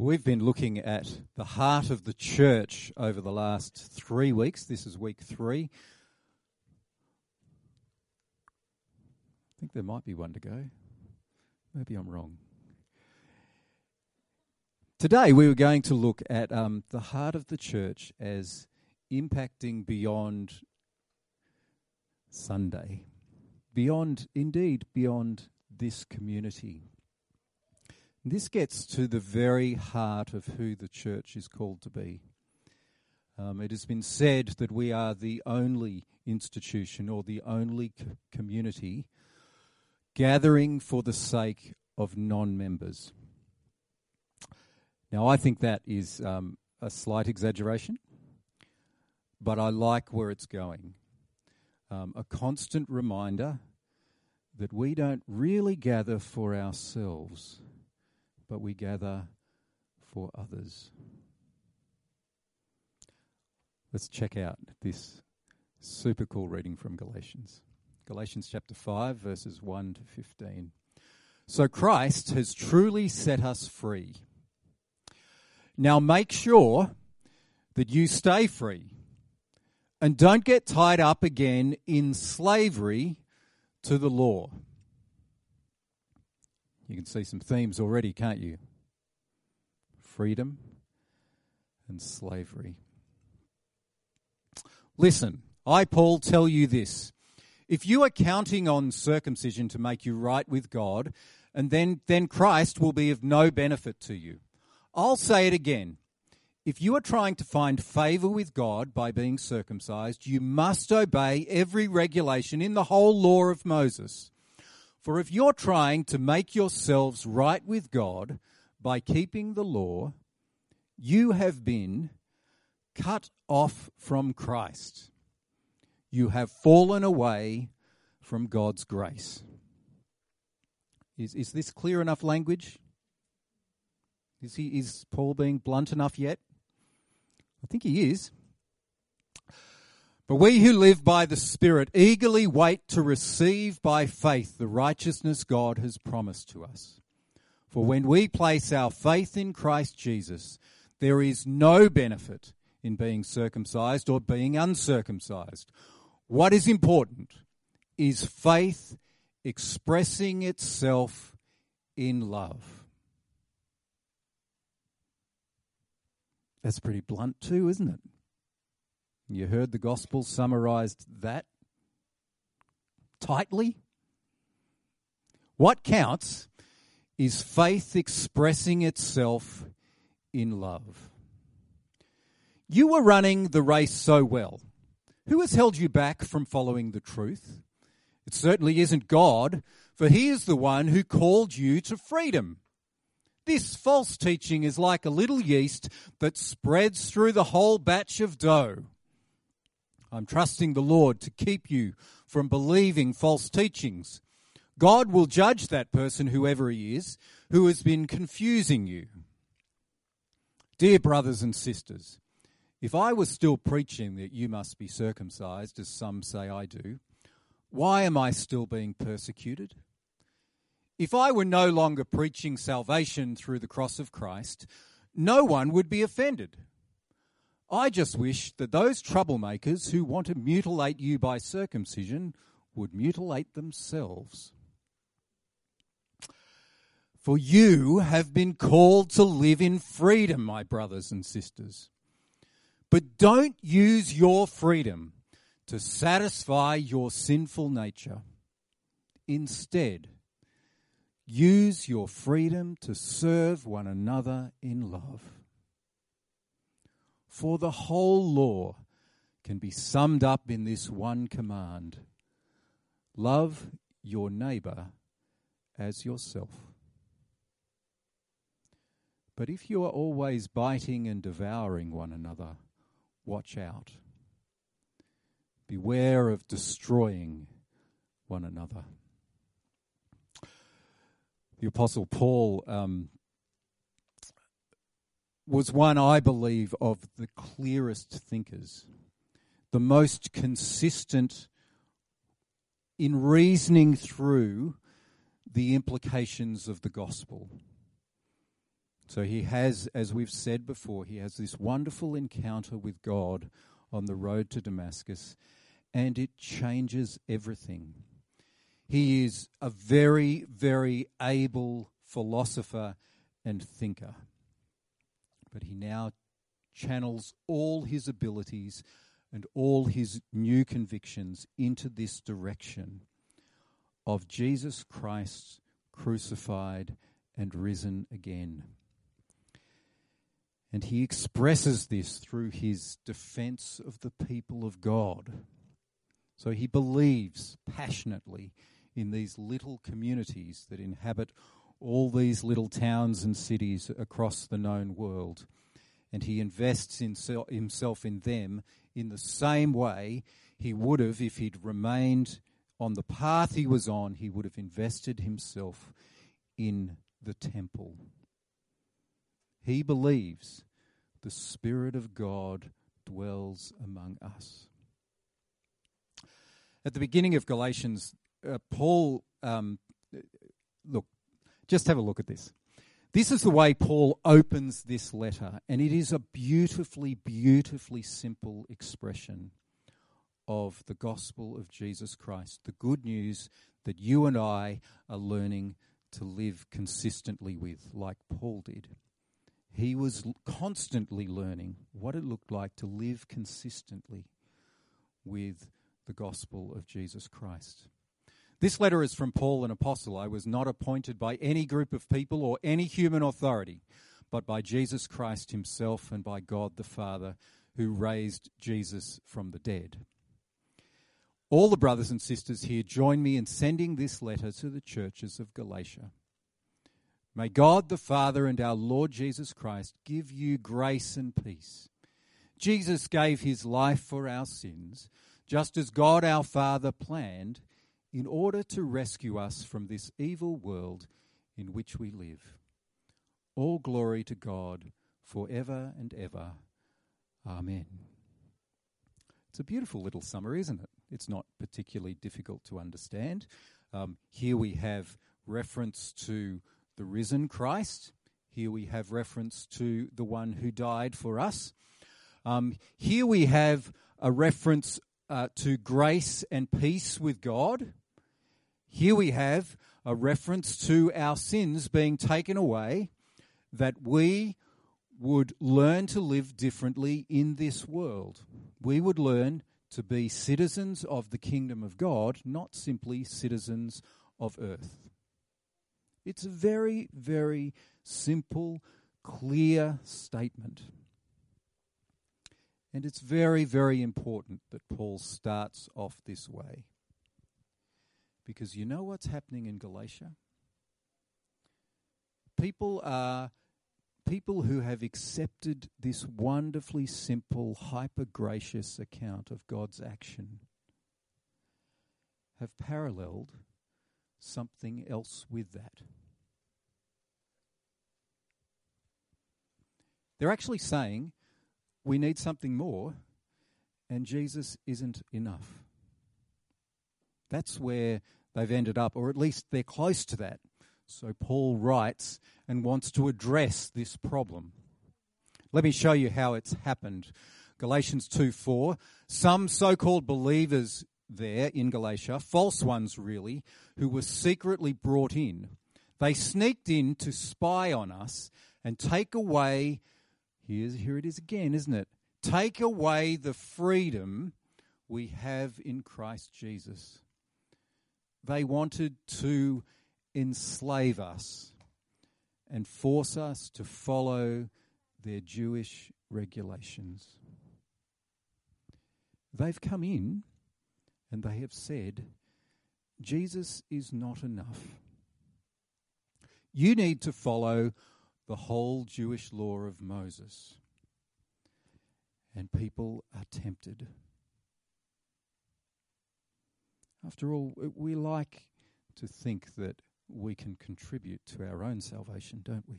We've been looking at the heart of the church over the last three weeks. This is week three. I think there might be one to go. Maybe I'm wrong. Today we were going to look at um, the heart of the church as impacting beyond Sunday, beyond, indeed, beyond this community. This gets to the very heart of who the church is called to be. Um, it has been said that we are the only institution or the only c- community gathering for the sake of non members. Now, I think that is um, a slight exaggeration, but I like where it's going. Um, a constant reminder that we don't really gather for ourselves but we gather for others. Let's check out this super cool reading from Galatians. Galatians chapter 5, verses 1 to 15. So Christ has truly set us free. Now make sure that you stay free and don't get tied up again in slavery to the law. You can see some themes already, can't you? Freedom and slavery. Listen, I, Paul, tell you this. If you are counting on circumcision to make you right with God, and then, then Christ will be of no benefit to you. I'll say it again. If you are trying to find favor with God by being circumcised, you must obey every regulation in the whole law of Moses. For if you're trying to make yourselves right with God by keeping the law, you have been cut off from Christ. You have fallen away from God's grace. Is, is this clear enough language? Is, he, is Paul being blunt enough yet? I think he is. But we who live by the Spirit eagerly wait to receive by faith the righteousness God has promised to us. For when we place our faith in Christ Jesus, there is no benefit in being circumcised or being uncircumcised. What is important is faith expressing itself in love. That's pretty blunt, too, isn't it? You heard the gospel summarized that tightly. What counts is faith expressing itself in love. You were running the race so well. Who has held you back from following the truth? It certainly isn't God, for He is the one who called you to freedom. This false teaching is like a little yeast that spreads through the whole batch of dough. I'm trusting the Lord to keep you from believing false teachings. God will judge that person, whoever he is, who has been confusing you. Dear brothers and sisters, if I was still preaching that you must be circumcised, as some say I do, why am I still being persecuted? If I were no longer preaching salvation through the cross of Christ, no one would be offended. I just wish that those troublemakers who want to mutilate you by circumcision would mutilate themselves. For you have been called to live in freedom, my brothers and sisters. But don't use your freedom to satisfy your sinful nature. Instead, use your freedom to serve one another in love. For the whole law can be summed up in this one command love your neighbour as yourself. But if you are always biting and devouring one another, watch out. Beware of destroying one another. The Apostle Paul um, was one, I believe, of the clearest thinkers, the most consistent in reasoning through the implications of the gospel. So he has, as we've said before, he has this wonderful encounter with God on the road to Damascus, and it changes everything. He is a very, very able philosopher and thinker. But he now channels all his abilities and all his new convictions into this direction of Jesus Christ crucified and risen again. And he expresses this through his defense of the people of God. So he believes passionately in these little communities that inhabit all these little towns and cities across the known world. And he invests in himself in them in the same way he would have if he'd remained on the path he was on, he would have invested himself in the temple. He believes the Spirit of God dwells among us. At the beginning of Galatians, uh, Paul, um, look, just have a look at this. This is the way Paul opens this letter, and it is a beautifully, beautifully simple expression of the gospel of Jesus Christ, the good news that you and I are learning to live consistently with, like Paul did. He was constantly learning what it looked like to live consistently with the gospel of Jesus Christ. This letter is from Paul, an apostle. I was not appointed by any group of people or any human authority, but by Jesus Christ himself and by God the Father, who raised Jesus from the dead. All the brothers and sisters here join me in sending this letter to the churches of Galatia. May God the Father and our Lord Jesus Christ give you grace and peace. Jesus gave his life for our sins, just as God our Father planned in order to rescue us from this evil world in which we live. All glory to God forever and ever. Amen. It's a beautiful little summary, isn't it? It's not particularly difficult to understand. Um, here we have reference to the risen Christ. Here we have reference to the one who died for us. Um, here we have a reference uh, to grace and peace with God. Here we have a reference to our sins being taken away, that we would learn to live differently in this world. We would learn to be citizens of the kingdom of God, not simply citizens of earth. It's a very, very simple, clear statement. And it's very, very important that Paul starts off this way. Because you know what's happening in Galatia? People are people who have accepted this wonderfully simple, hyper gracious account of God's action have paralleled something else with that. They're actually saying we need something more, and Jesus isn't enough. That's where they've ended up, or at least they're close to that. So Paul writes and wants to address this problem. Let me show you how it's happened. Galatians 2 4. Some so called believers there in Galatia, false ones really, who were secretly brought in, they sneaked in to spy on us and take away Here's, here it is again, isn't it? Take away the freedom we have in Christ Jesus. They wanted to enslave us and force us to follow their Jewish regulations. They've come in and they have said, Jesus is not enough. You need to follow the whole Jewish law of Moses. And people are tempted. After all, we like to think that we can contribute to our own salvation, don't we?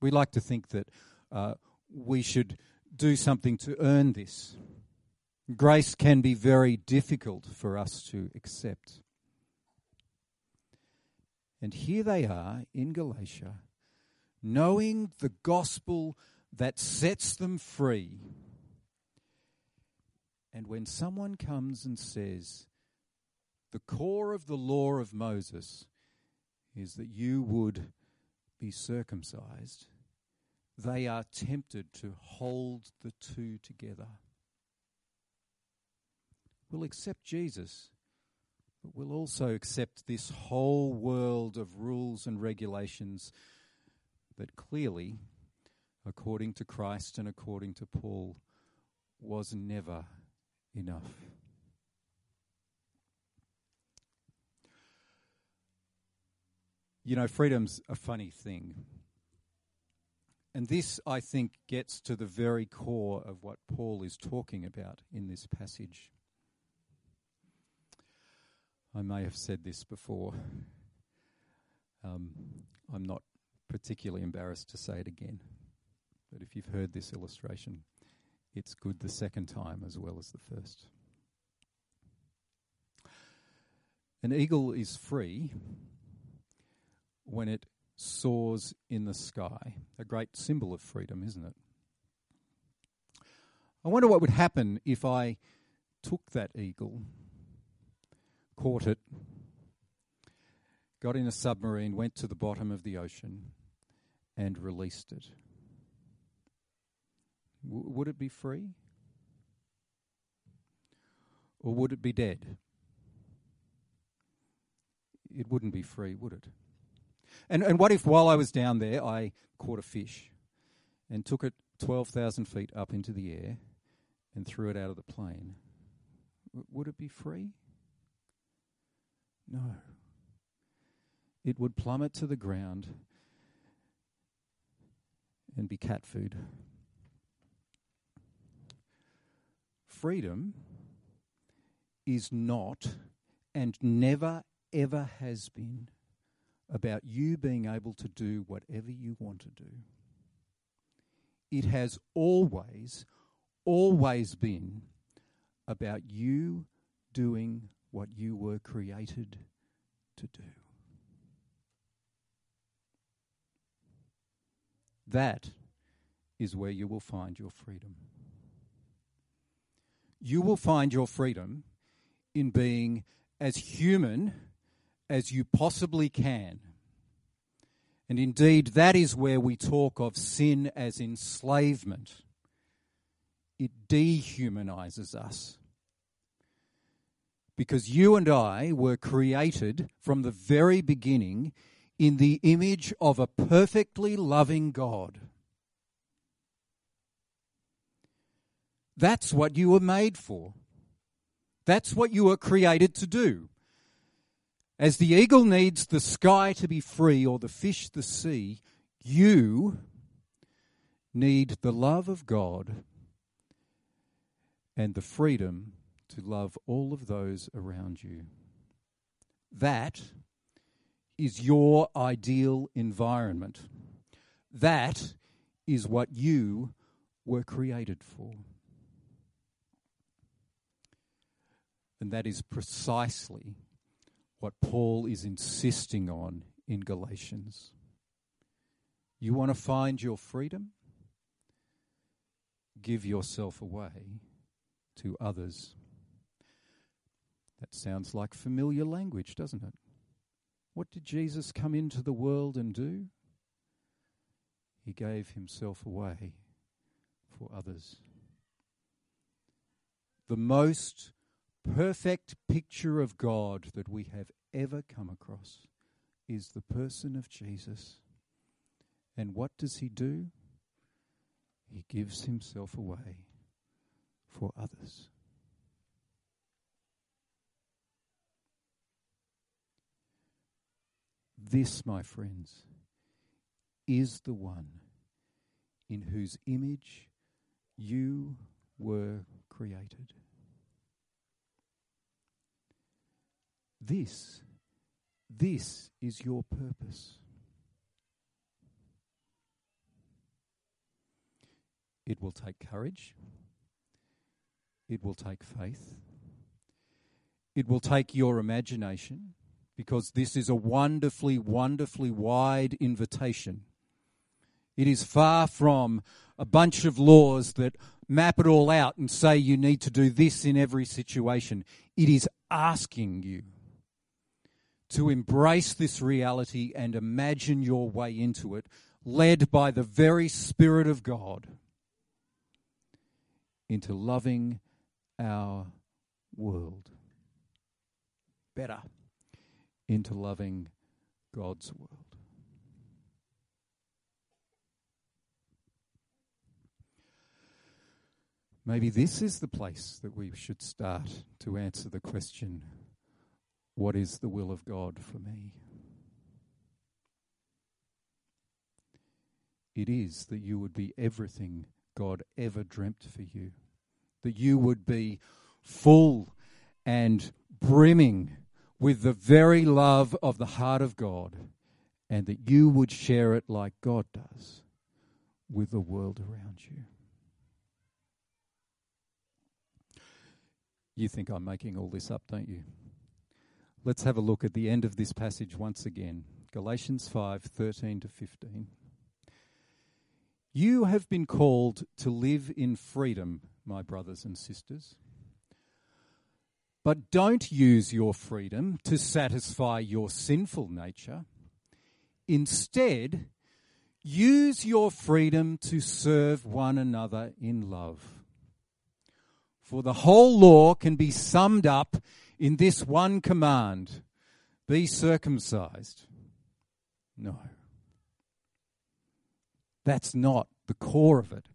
We like to think that uh, we should do something to earn this. Grace can be very difficult for us to accept. And here they are in Galatia knowing the gospel that sets them free. And when someone comes and says, the core of the law of Moses is that you would be circumcised, they are tempted to hold the two together. We'll accept Jesus, but we'll also accept this whole world of rules and regulations that clearly, according to Christ and according to Paul, was never enough. You know, freedom's a funny thing. And this, I think, gets to the very core of what Paul is talking about in this passage. I may have said this before. Um, I'm not particularly embarrassed to say it again. But if you've heard this illustration, it's good the second time as well as the first. An eagle is free when it soars in the sky. A great symbol of freedom, isn't it? I wonder what would happen if I took that eagle, caught it, got in a submarine, went to the bottom of the ocean, and released it. W- would it be free? Or would it be dead? It wouldn't be free, would it? And, and what if while I was down there I caught a fish and took it 12,000 feet up into the air and threw it out of the plane? W- would it be free? No. It would plummet to the ground and be cat food. Freedom is not and never ever has been about you being able to do whatever you want to do. It has always, always been about you doing what you were created to do. That is where you will find your freedom. You will find your freedom in being as human as you possibly can. And indeed, that is where we talk of sin as enslavement. It dehumanizes us. Because you and I were created from the very beginning in the image of a perfectly loving God. That's what you were made for. That's what you were created to do. As the eagle needs the sky to be free or the fish the sea, you need the love of God and the freedom to love all of those around you. That is your ideal environment. That is what you were created for. And that is precisely what Paul is insisting on in Galatians. You want to find your freedom? Give yourself away to others. That sounds like familiar language, doesn't it? What did Jesus come into the world and do? He gave himself away for others. The most perfect picture of God that we have ever come across is the person of Jesus. And what does he do? He gives himself away for others. This, my friends, is the one in whose image you were created. This, this is your purpose. It will take courage. It will take faith. It will take your imagination because this is a wonderfully, wonderfully wide invitation. It is far from a bunch of laws that map it all out and say you need to do this in every situation. It is asking you to embrace this reality and imagine your way into it, led by the very Spirit of God, into loving our world better, into loving God's world. Maybe this is the place that we should start to answer the question what is the will of God for me? It is that you would be everything God ever dreamt for you, that you would be full and brimming with the very love of the heart of God, and that you would share it like God does with the world around you. You think I'm making all this up, don't you? Let's have a look at the end of this passage once again. Galatians 5:13 to 15. You have been called to live in freedom, my brothers and sisters. But don't use your freedom to satisfy your sinful nature. Instead, use your freedom to serve one another in love. For the whole law can be summed up in this one command be circumcised. No. That's not the core of it.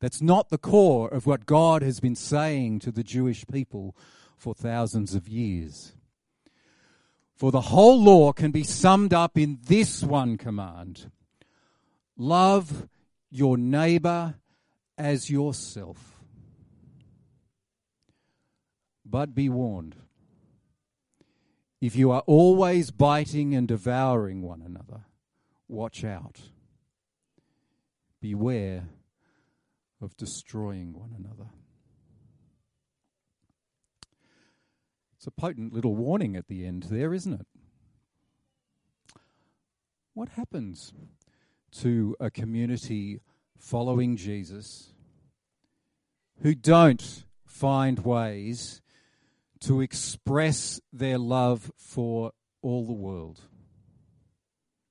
That's not the core of what God has been saying to the Jewish people for thousands of years. For the whole law can be summed up in this one command love your neighbor as yourself. But be warned if you are always biting and devouring one another, watch out. Beware of destroying one another. It's a potent little warning at the end there, isn't it? What happens to a community following Jesus who don't find ways to express their love for all the world?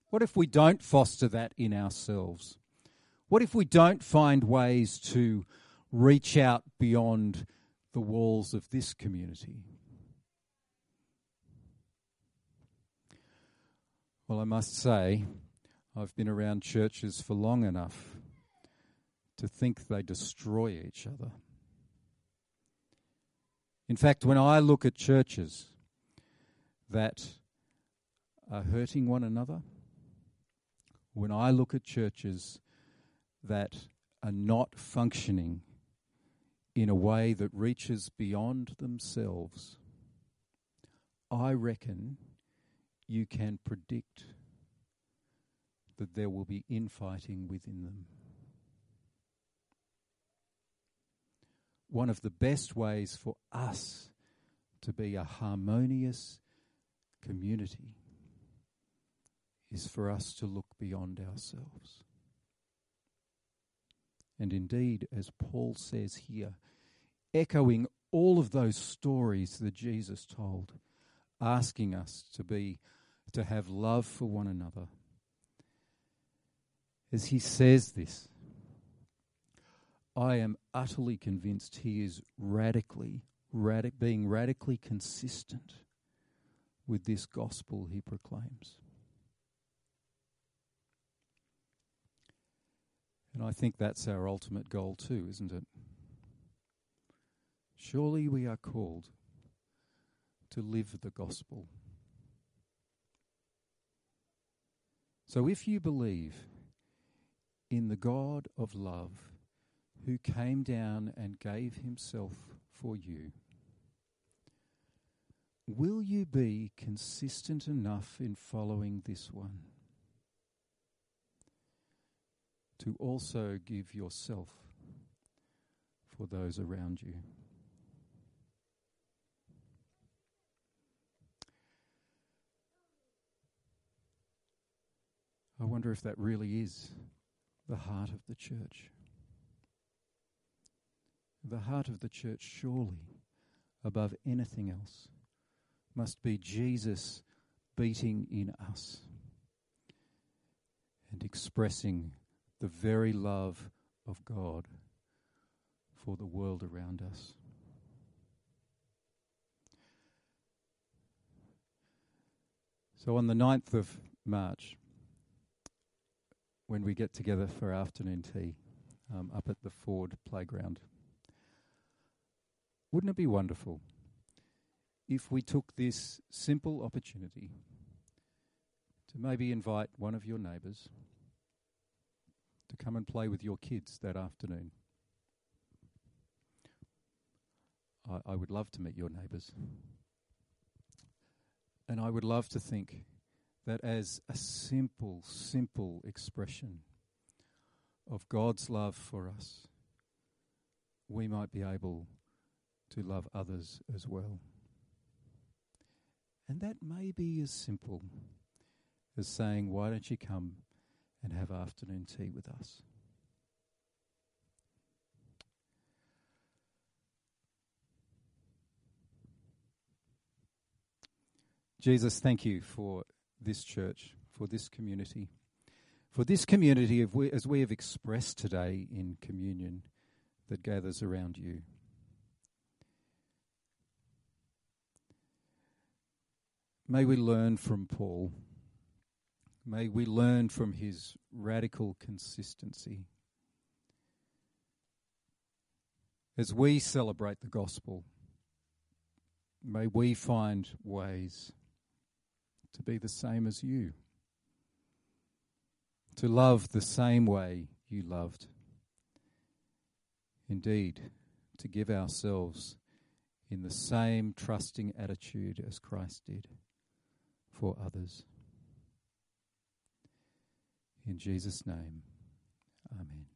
What if we don't foster that in ourselves? What if we don't find ways to reach out beyond the walls of this community? Well, I must say, I've been around churches for long enough to think they destroy each other. In fact, when I look at churches that are hurting one another, when I look at churches that are not functioning in a way that reaches beyond themselves, I reckon you can predict that there will be infighting within them. one of the best ways for us to be a harmonious community is for us to look beyond ourselves. And indeed, as Paul says here, echoing all of those stories that Jesus told, asking us to be to have love for one another. As he says this, I am utterly convinced he is radically, radic- being radically consistent with this gospel he proclaims. And I think that's our ultimate goal too, isn't it? Surely we are called to live the gospel. So if you believe in the God of love, who came down and gave himself for you. Will you be consistent enough in following this one to also give yourself for those around you? I wonder if that really is the heart of the church. The heart of the church, surely, above anything else, must be Jesus beating in us and expressing the very love of God for the world around us. So on the 9th of March, when we get together for afternoon tea um, up at the Ford playground, wouldn't it be wonderful if we took this simple opportunity to maybe invite one of your neighbours to come and play with your kids that afternoon? I, I would love to meet your neighbours. And I would love to think that as a simple, simple expression of God's love for us, we might be able to love others as well. And that may be as simple as saying, Why don't you come and have afternoon tea with us? Jesus, thank you for this church, for this community, for this community we, as we have expressed today in communion that gathers around you. May we learn from Paul. May we learn from his radical consistency. As we celebrate the gospel, may we find ways to be the same as you, to love the same way you loved. Indeed, to give ourselves in the same trusting attitude as Christ did for others. In Jesus' name, Amen.